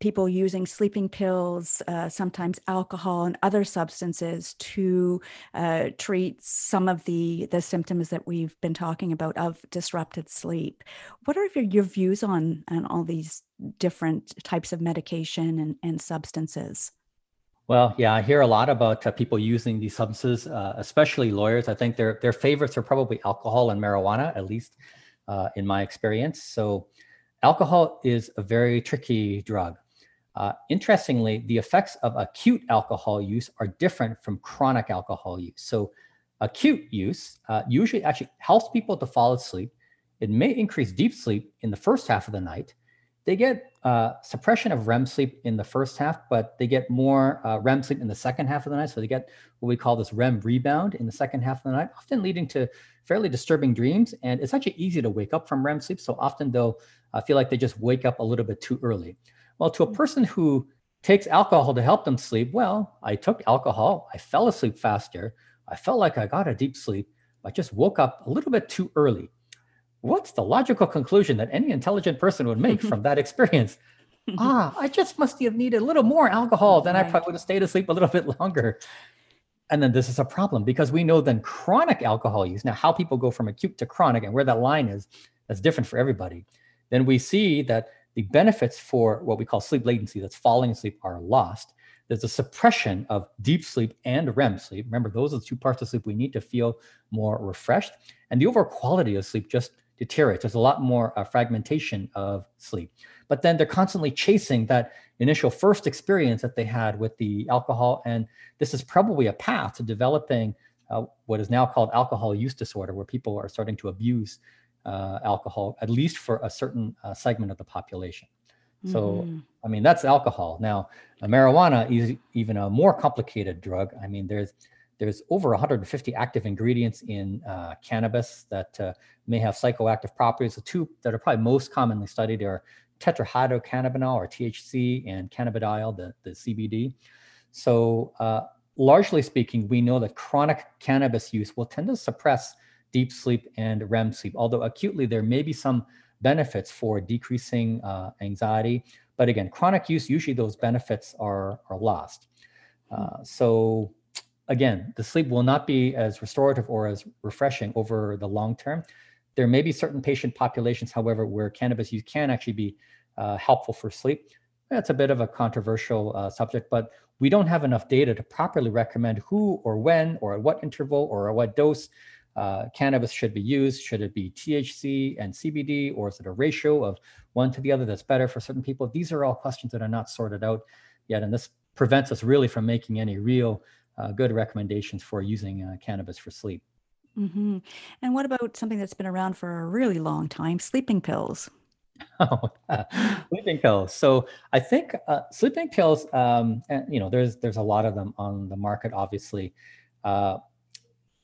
people using sleeping pills, uh, sometimes alcohol and other substances to uh, treat some of the the symptoms that we've been talking about of disrupted sleep. What are your, your views on on all these different types of medication and, and substances? Well, yeah, I hear a lot about uh, people using these substances, uh, especially lawyers. I think their their favorites are probably alcohol and marijuana, at least uh, in my experience. So, alcohol is a very tricky drug. Uh, interestingly, the effects of acute alcohol use are different from chronic alcohol use. So, acute use uh, usually actually helps people to fall asleep. It may increase deep sleep in the first half of the night. They get uh, suppression of REM sleep in the first half, but they get more uh, REM sleep in the second half of the night. So they get what we call this REM rebound in the second half of the night, often leading to fairly disturbing dreams. And it's actually easy to wake up from REM sleep. So often they'll uh, feel like they just wake up a little bit too early. Well, to a person who takes alcohol to help them sleep, well, I took alcohol, I fell asleep faster, I felt like I got a deep sleep, I just woke up a little bit too early. What's the logical conclusion that any intelligent person would make from that experience? (laughs) ah, I just must have needed a little more alcohol, then right. I probably would have stayed asleep a little (laughs) bit longer. And then this is a problem because we know then chronic alcohol use, now how people go from acute to chronic and where that line is, that's different for everybody. Then we see that the benefits for what we call sleep latency, that's falling asleep, are lost. There's a suppression of deep sleep and REM sleep. Remember, those are the two parts of sleep we need to feel more refreshed. And the overall quality of sleep just deteriorates. There's a lot more uh, fragmentation of sleep. But then they're constantly chasing that initial first experience that they had with the alcohol. And this is probably a path to developing uh, what is now called alcohol use disorder, where people are starting to abuse uh, alcohol, at least for a certain uh, segment of the population. So, mm-hmm. I mean, that's alcohol. Now, marijuana is even a more complicated drug. I mean, there's there's over 150 active ingredients in uh, cannabis that uh, may have psychoactive properties. The two that are probably most commonly studied are tetrahydrocannabinol or THC and cannabidiol, the, the CBD. So, uh, largely speaking, we know that chronic cannabis use will tend to suppress deep sleep and REM sleep, although acutely there may be some benefits for decreasing uh, anxiety. But again, chronic use, usually those benefits are, are lost. Uh, so, again, the sleep will not be as restorative or as refreshing over the long term. There may be certain patient populations, however, where cannabis use can actually be uh, helpful for sleep. That's a bit of a controversial uh, subject, but we don't have enough data to properly recommend who or when or at what interval or at what dose uh, cannabis should be used. Should it be THC and CBD, or is it a ratio of one to the other that's better for certain people? These are all questions that are not sorted out yet, and this prevents us really from making any real uh, good recommendations for using uh, cannabis for sleep. Mm-hmm. And what about something that's been around for a really long time sleeping pills? (laughs) Oh, (laughs) sleeping pills. So I think uh, sleeping pills, um, and, you know, there's there's a lot of them on the market, obviously. Uh,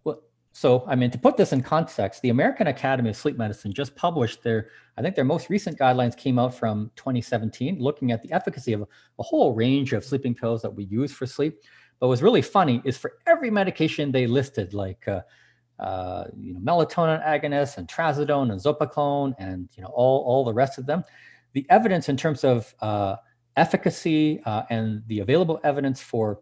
well, so I mean, to put this in context, the American Academy of Sleep Medicine just published their, I think their most recent guidelines came out from 2017, looking at the efficacy of a whole range of sleeping pills that we use for sleep. But what's really funny is for every medication they listed, like uh, uh, you know, melatonin agonists and trazodone and zopiclone and you know all, all the rest of them. The evidence in terms of uh, efficacy uh, and the available evidence for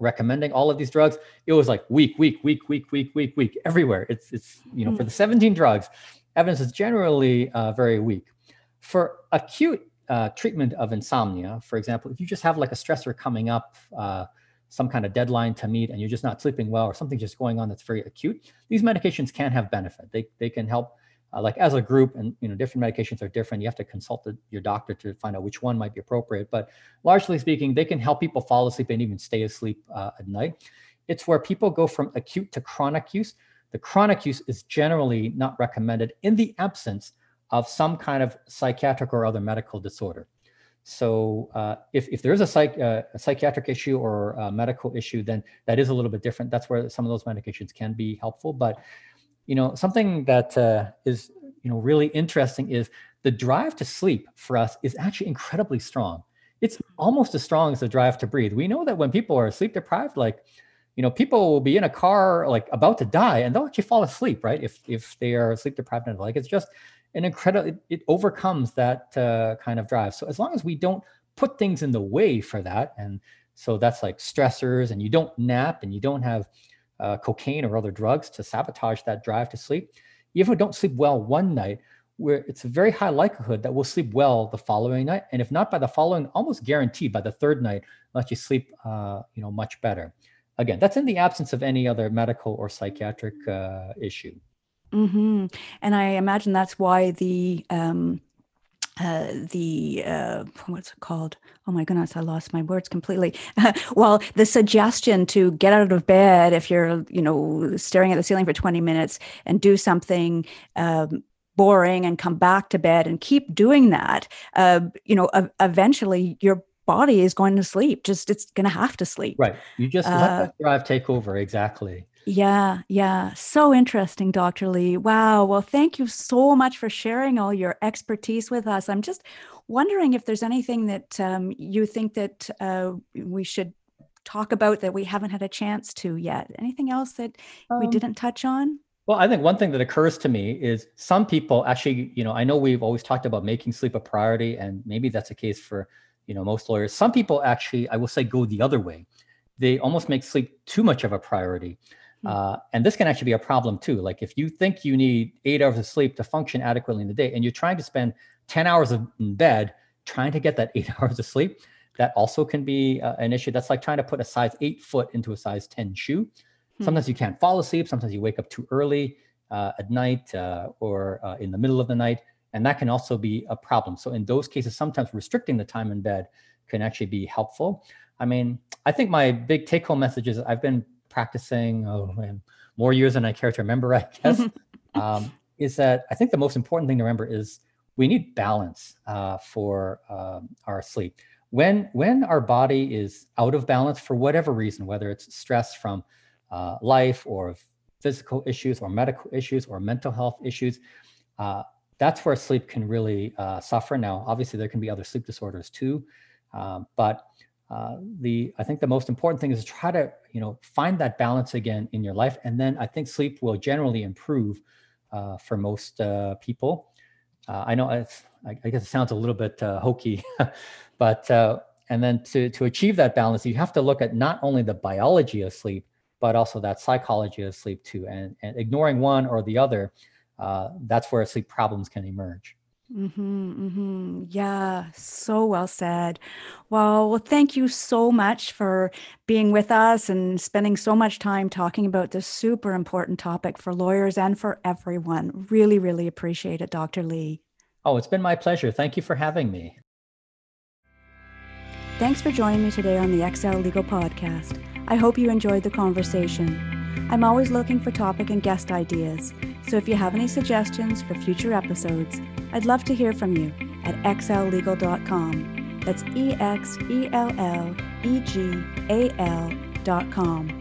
recommending all of these drugs, it was like weak, weak, weak, weak, weak, weak, weak, everywhere. It's it's you know for the 17 drugs, evidence is generally uh, very weak. For acute uh, treatment of insomnia, for example, if you just have like a stressor coming up, uh, some kind of deadline to meet and you're just not sleeping well or something just going on that's very acute these medications can have benefit. They, they can help uh, like as a group and you know different medications are different. You have to consult the, your doctor to find out which one might be appropriate but largely speaking they can help people fall asleep and even stay asleep uh, at night. It's where people go from acute to chronic use. The chronic use is generally not recommended in the absence of some kind of psychiatric or other medical disorder so uh, if, if there is a, psych, uh, a psychiatric issue or a medical issue, then that is a little bit different. That's where some of those medications can be helpful. But you know, something that uh, is you know really interesting is the drive to sleep for us is actually incredibly strong. It's almost as strong as the drive to breathe. We know that when people are sleep deprived, like you know, people will be in a car like about to die and they'll actually fall asleep, right? If if they are sleep deprived and like it's just an incredible it, it overcomes that uh, kind of drive. So as long as we don't put things in the way for that and so that's like stressors and you don't nap and you don't have uh, cocaine or other drugs to sabotage that drive to sleep Even if we don't sleep well one night where it's a very high likelihood that we'll sleep well the following night and if not by the following almost guaranteed by the third night let you sleep uh, you know much better. Again that's in the absence of any other medical or psychiatric uh, issue hmm And I imagine that's why the um, uh, the uh, what's it called? Oh my goodness, I lost my words completely. (laughs) well, the suggestion to get out of bed if you're, you know, staring at the ceiling for 20 minutes and do something um, boring and come back to bed and keep doing that, uh, you know, eventually your body is going to sleep. Just it's going to have to sleep. Right. You just let uh, that drive take over. Exactly. Yeah, yeah. So interesting, Dr. Lee. Wow. Well, thank you so much for sharing all your expertise with us. I'm just wondering if there's anything that um, you think that uh, we should talk about that we haven't had a chance to yet. Anything else that um, we didn't touch on? Well, I think one thing that occurs to me is some people actually, you know, I know we've always talked about making sleep a priority, and maybe that's the case for, you know, most lawyers. Some people actually, I will say, go the other way. They almost make sleep too much of a priority. Hmm. Uh, and this can actually be a problem too. Like if you think you need eight hours of sleep to function adequately in the day, and you're trying to spend 10 hours in bed trying to get that (laughs) eight hours of sleep, that also can be uh, an issue. That's like trying to put a size eight foot into a size 10 shoe. Hmm. Sometimes you can't fall asleep. Sometimes you wake up too early uh, at night uh, or uh, in the middle of the night. And that can also be a problem. So in those cases, sometimes restricting the time in bed can actually be helpful. I mean, I think my big take home message is I've been practicing oh, man, more years than I care to remember, I (laughs) guess, um, is that I think the most important thing to remember is we need balance uh, for um, our sleep. When when our body is out of balance for whatever reason, whether it's stress from uh, life or physical issues or medical issues or mental health issues, uh, that's where sleep can really uh, suffer. Now, obviously, there can be other sleep disorders too, um, but uh, the I think the most important thing is to try to you know find that balance again in your life, and then I think sleep will generally improve uh, for most uh, people. Uh, I know it's I, guess it sounds a little bit uh, hokey, (laughs) but and then to to achieve that balance, you have to look at not only the biology of sleep, but also that psychology of sleep too, and and ignoring one or the other uh, that's where sleep problems can emerge. Mm-hmm, mm-hmm. Yeah, so well said. Well, well, thank you so much for being with us and spending so much time talking about this super important topic for lawyers and for everyone. Really, really appreciate it, Dr. Lee. Oh, it's been my pleasure. Thank you for having me. Thanks for joining me today on the Exel Legal Podcast. I hope you enjoyed the conversation. I'm always looking for topic and guest ideas, so if you have any suggestions for future episodes, I'd love to hear from you at exellegal.com. That's E X E L L E G A L.com.